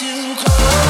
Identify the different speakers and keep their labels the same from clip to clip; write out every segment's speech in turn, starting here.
Speaker 1: To close.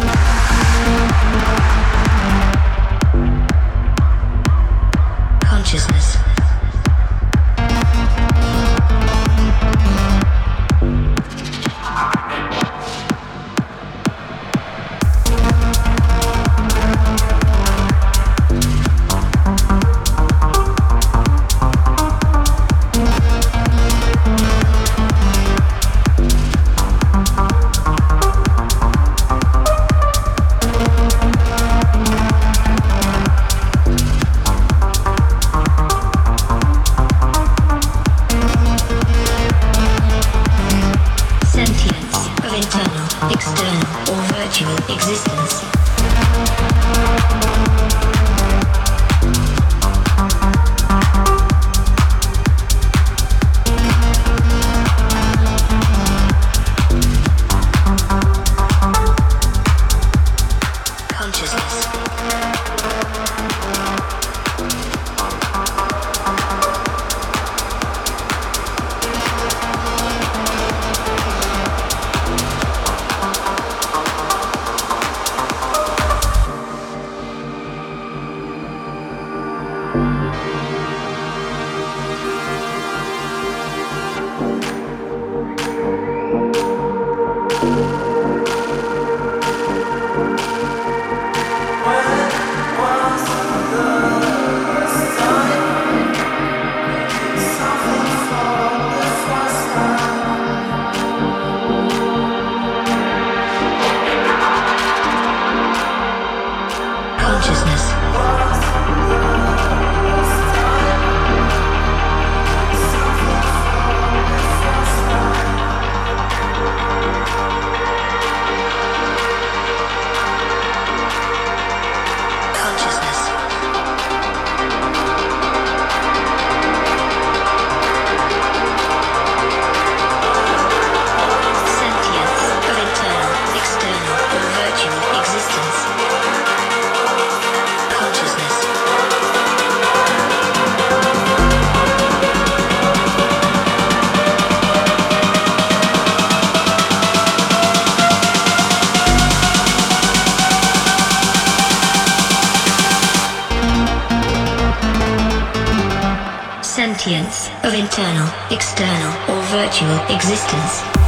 Speaker 2: virtual existence.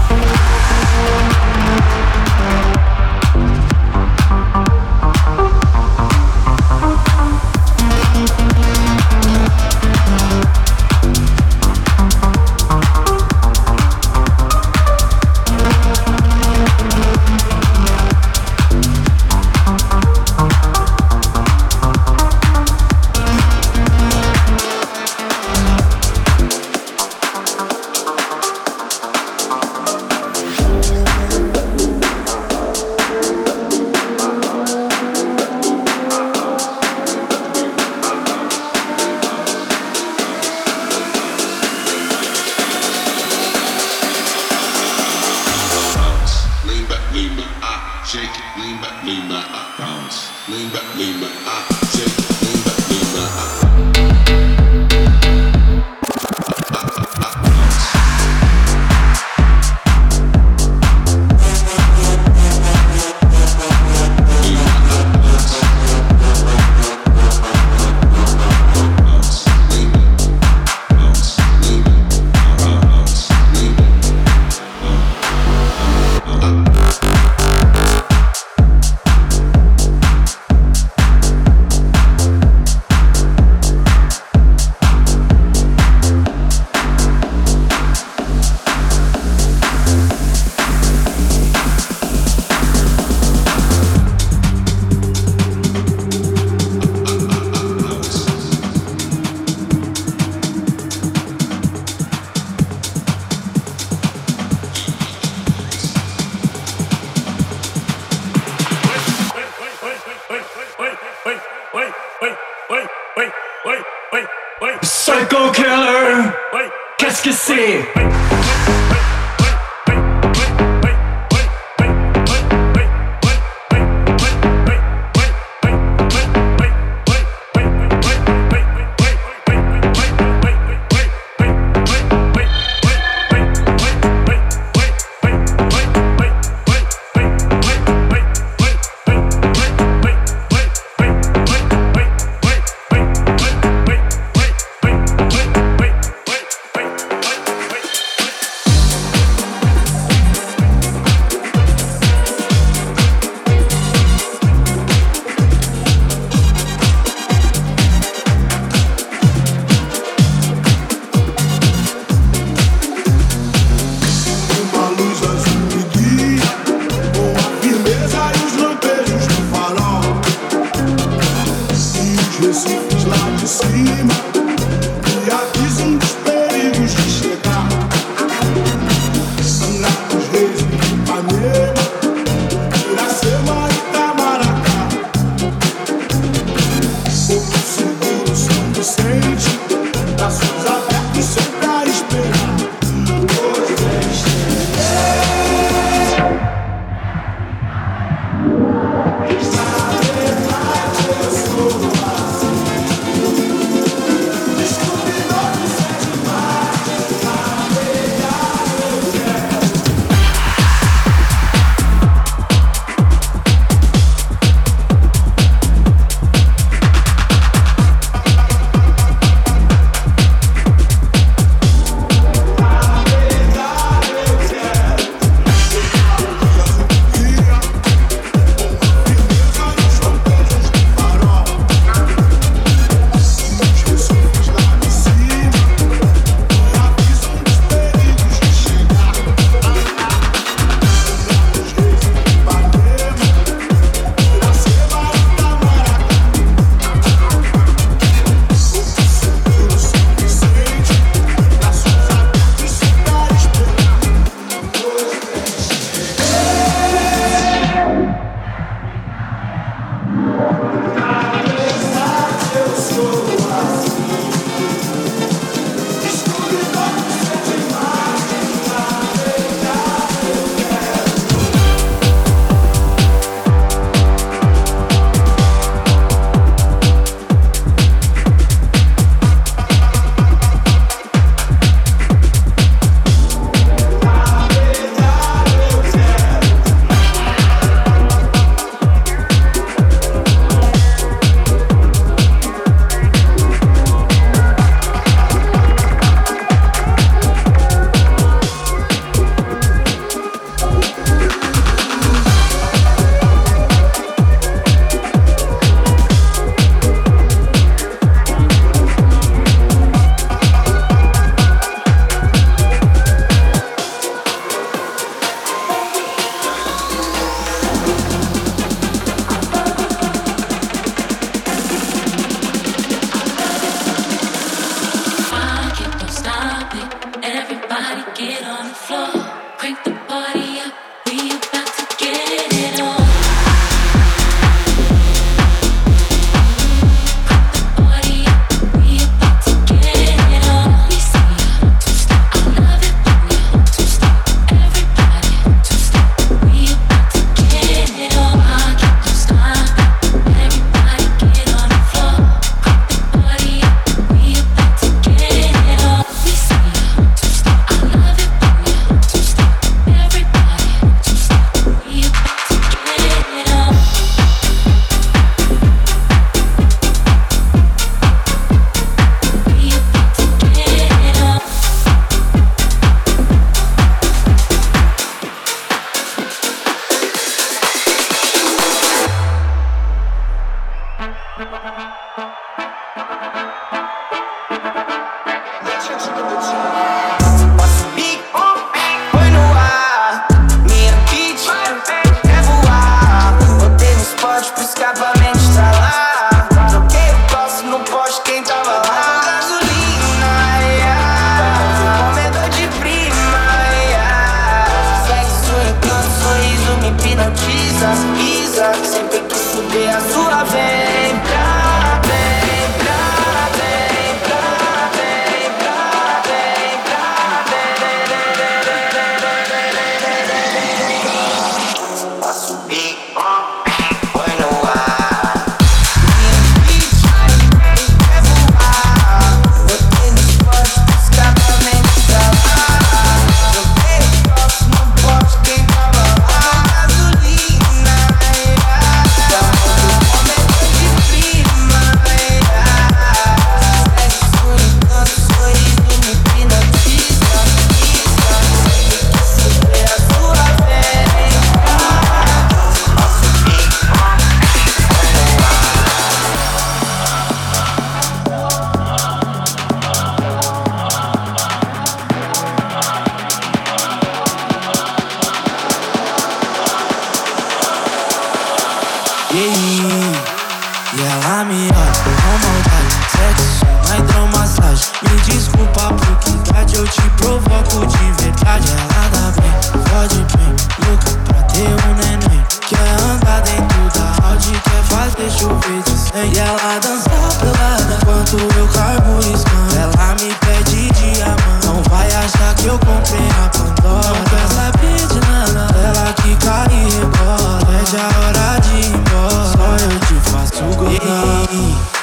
Speaker 3: E ela dança pelada enquanto eu cargo scan. Ela me pede diamante, não vai achar que eu comprei na Pandora. Não quer saber de nada, ela que cai e rebola. Pede a hora de ir embora, só eu te faço gozar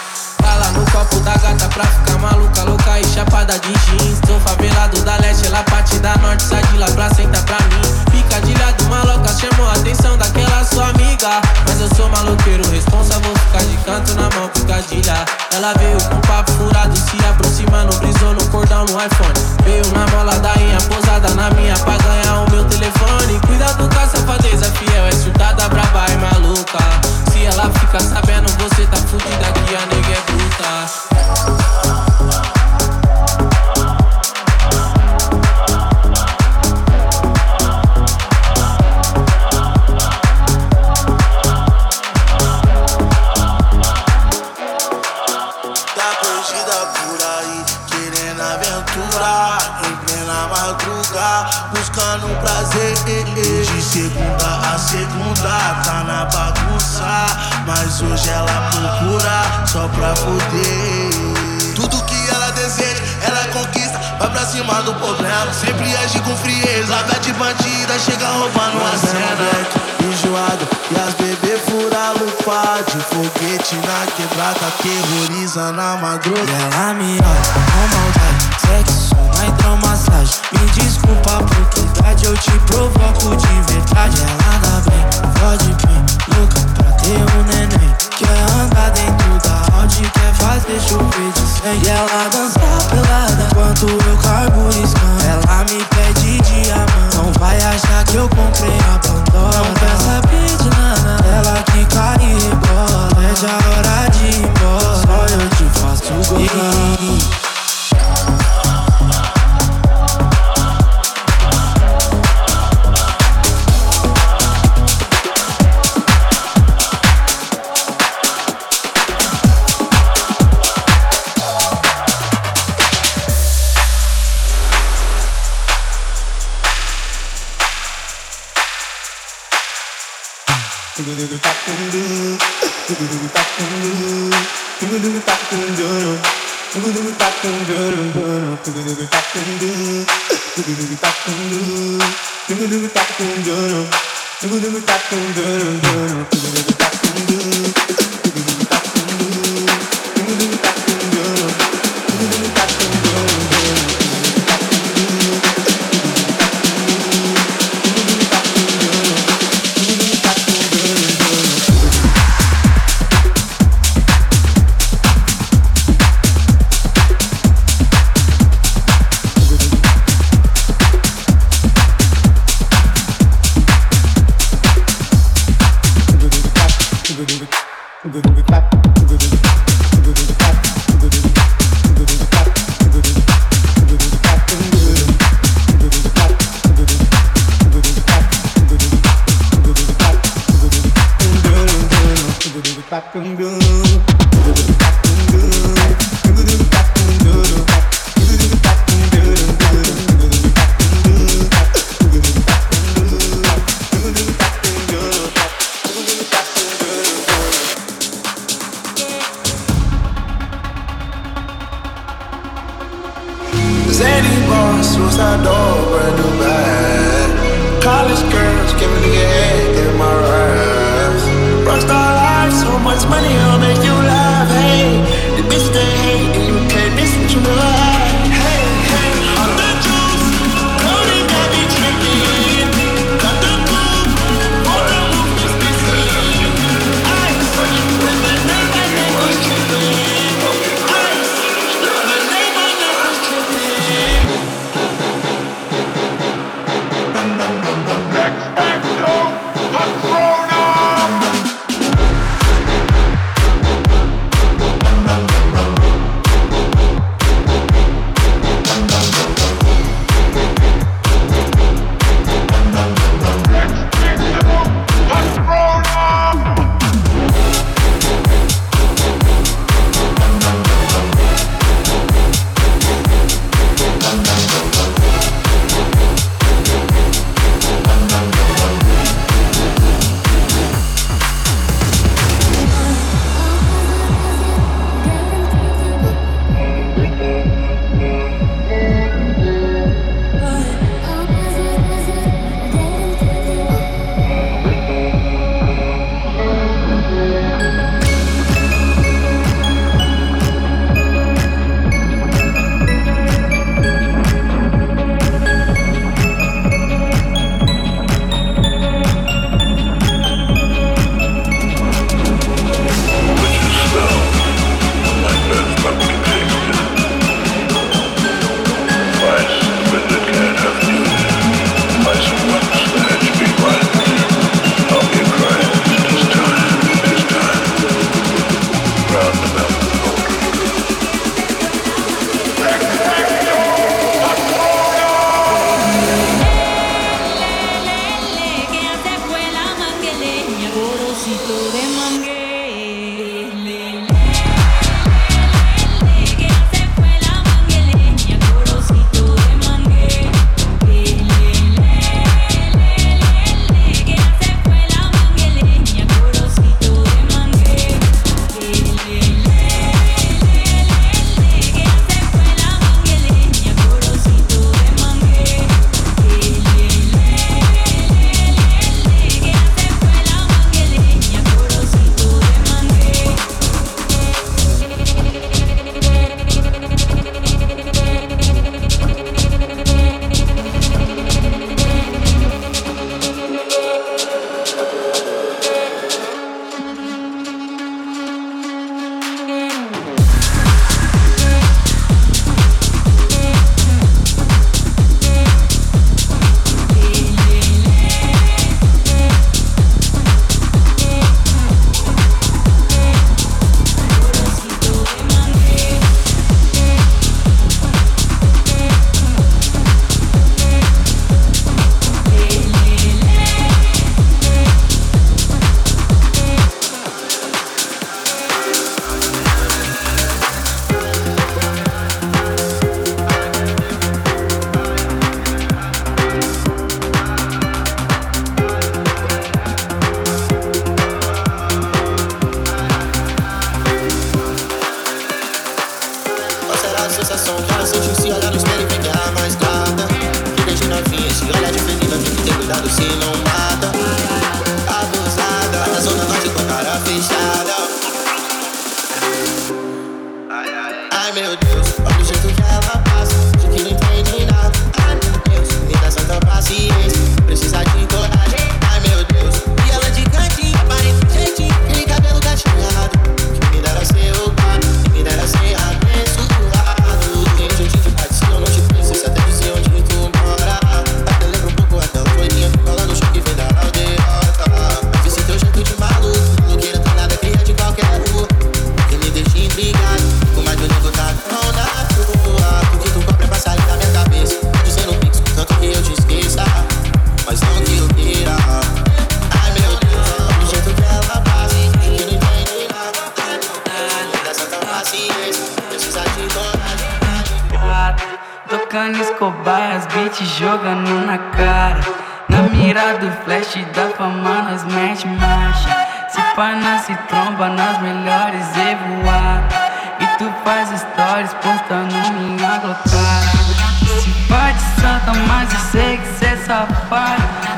Speaker 4: bala no copo da gata pra ficar maluca, louca e chapada de jeans. Sou favelado da leste, ela parte da norte, sai de lá pra sentar pra mim. Fica de lado, maloca, chamou a atenção daquela sua amiga. Mas eu sou maloqueiro, responsa você fica de canto na mão com cadilha. Ela veio com papo furado, se aproximando, brisou no cordão no iPhone. Veio na bola da inha, posada na minha pra ganhar o meu telefone. Cuidado com a safadeza, fiel, é surtada, braba e maluca. Se ela fica sabendo, você tá fudida que a nega é bruta.
Speaker 5: segunda a segunda tá na bagunça. Mas hoje ela procura só pra poder. Tudo que ela deseja, ela conquista. Vai pra cima do problema, sempre age com frieza. Larga de bandida, chega roubando a é cena. Enjoado, e as bebê fura lupa de foguete na quebrada, terroriza na madrugada.
Speaker 3: Ela me olha com maldade, sexo, na hidromassagem. Me desculpa porque vontade, eu te provoco de verdade. Ela dá bem, pode bem, louca pra ter um neném. Quer andar dentro da Audi, quer fazer chover de sangue. E ela dança pelada, enquanto eu cargo scan. Ela me pede diamante, não vai achar que eu comprei a Pandora. Não quer saber de nada, ela que cai e rebola. É já hora de ir embora, só eu te faço gozar. do do do do do
Speaker 6: Tocando escobaias, beat jogando na cara. Na mira do flash da fama, nós mete marcha. Se pá, nós se tromba nas melhores e voar. E tu faz stories postando minha glocada. Se pá de santa, mas eu sei que cê é safado.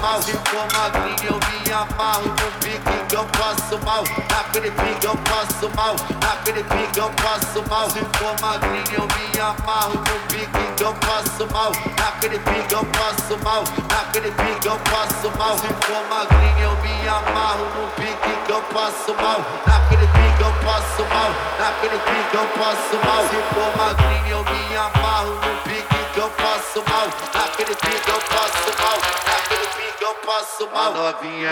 Speaker 7: Mal. Se for magrinha eu me amarro no pique que eu passo mal. Naquele pique eu passo mal, naquele pique eu passo mal. Se for magrinha eu me amarro no pique que eu passo mal. Naquele pique eu passo mal, naquele pique eu passo mal. Se for magrinha eu me amarro no pique que eu passo mal. Naquele pique eu passo mal, naquele pique eu passo mal. Se for magrinha eu me amarro no pique que eu passo mal. Naquele pique eu passo mal, pique eu passo mal. A novinha,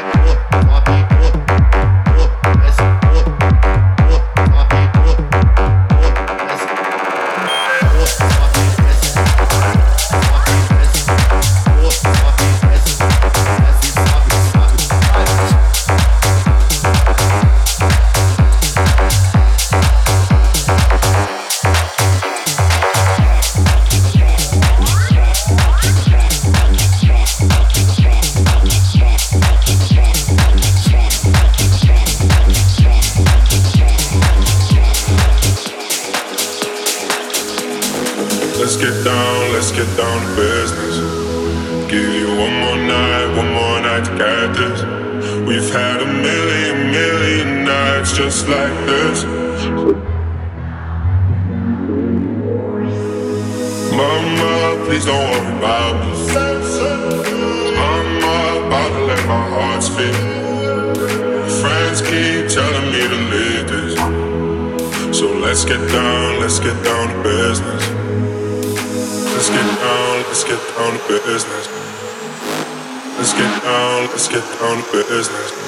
Speaker 7: just like this. Mama, please don't worry about this. Mama, about to let my heart spin. Friends keep telling me to leave this. So let's get down, let's get down to business. Let's get down, let's get down to business. Let's get down, let's get down to business.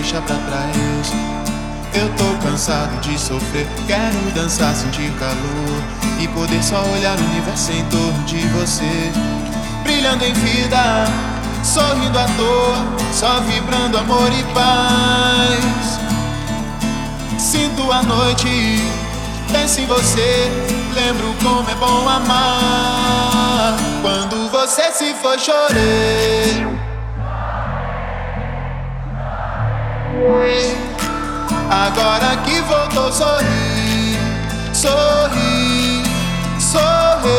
Speaker 8: Deixar pra trás. Eu tô cansado de sofrer, quero dançar, sentir calor e poder só olhar o universo em torno de você, brilhando em vida, sorrindo à toa, só vibrando amor e paz. Sinto a noite, penso em você, lembro como é bom amar. Quando você se for, chorei. Agora que voltou, sorri, sorri, sorri.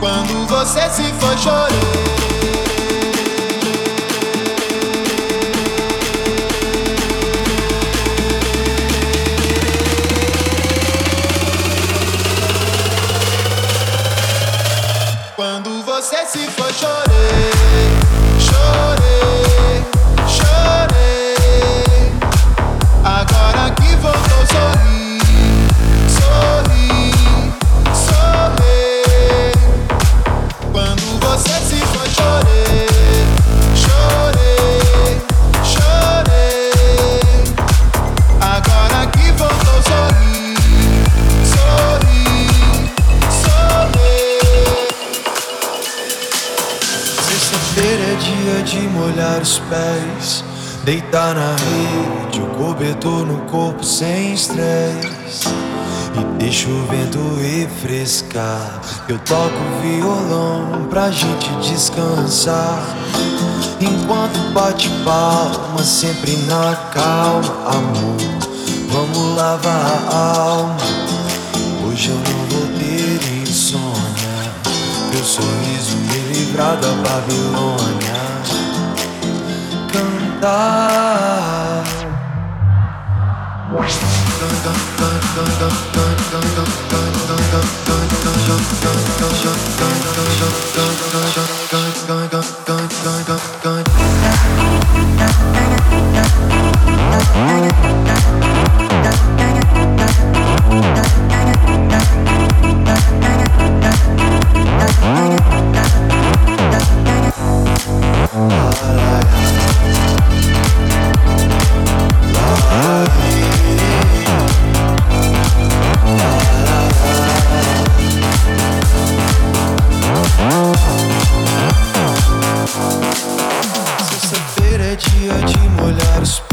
Speaker 8: Quando você se for, chorei. De molhar os pés, deitar na rede, o cobertor no corpo sem estresse. E deixa o vento refrescar.
Speaker 9: Eu toco violão pra gente descansar. Enquanto bate palma, sempre na calma, amor. Vamos lavar a alma. Hoje eu não vou ter insônia. Teu sorriso me livrar da Babilônia. love. Oh. É dia de molhar os pés,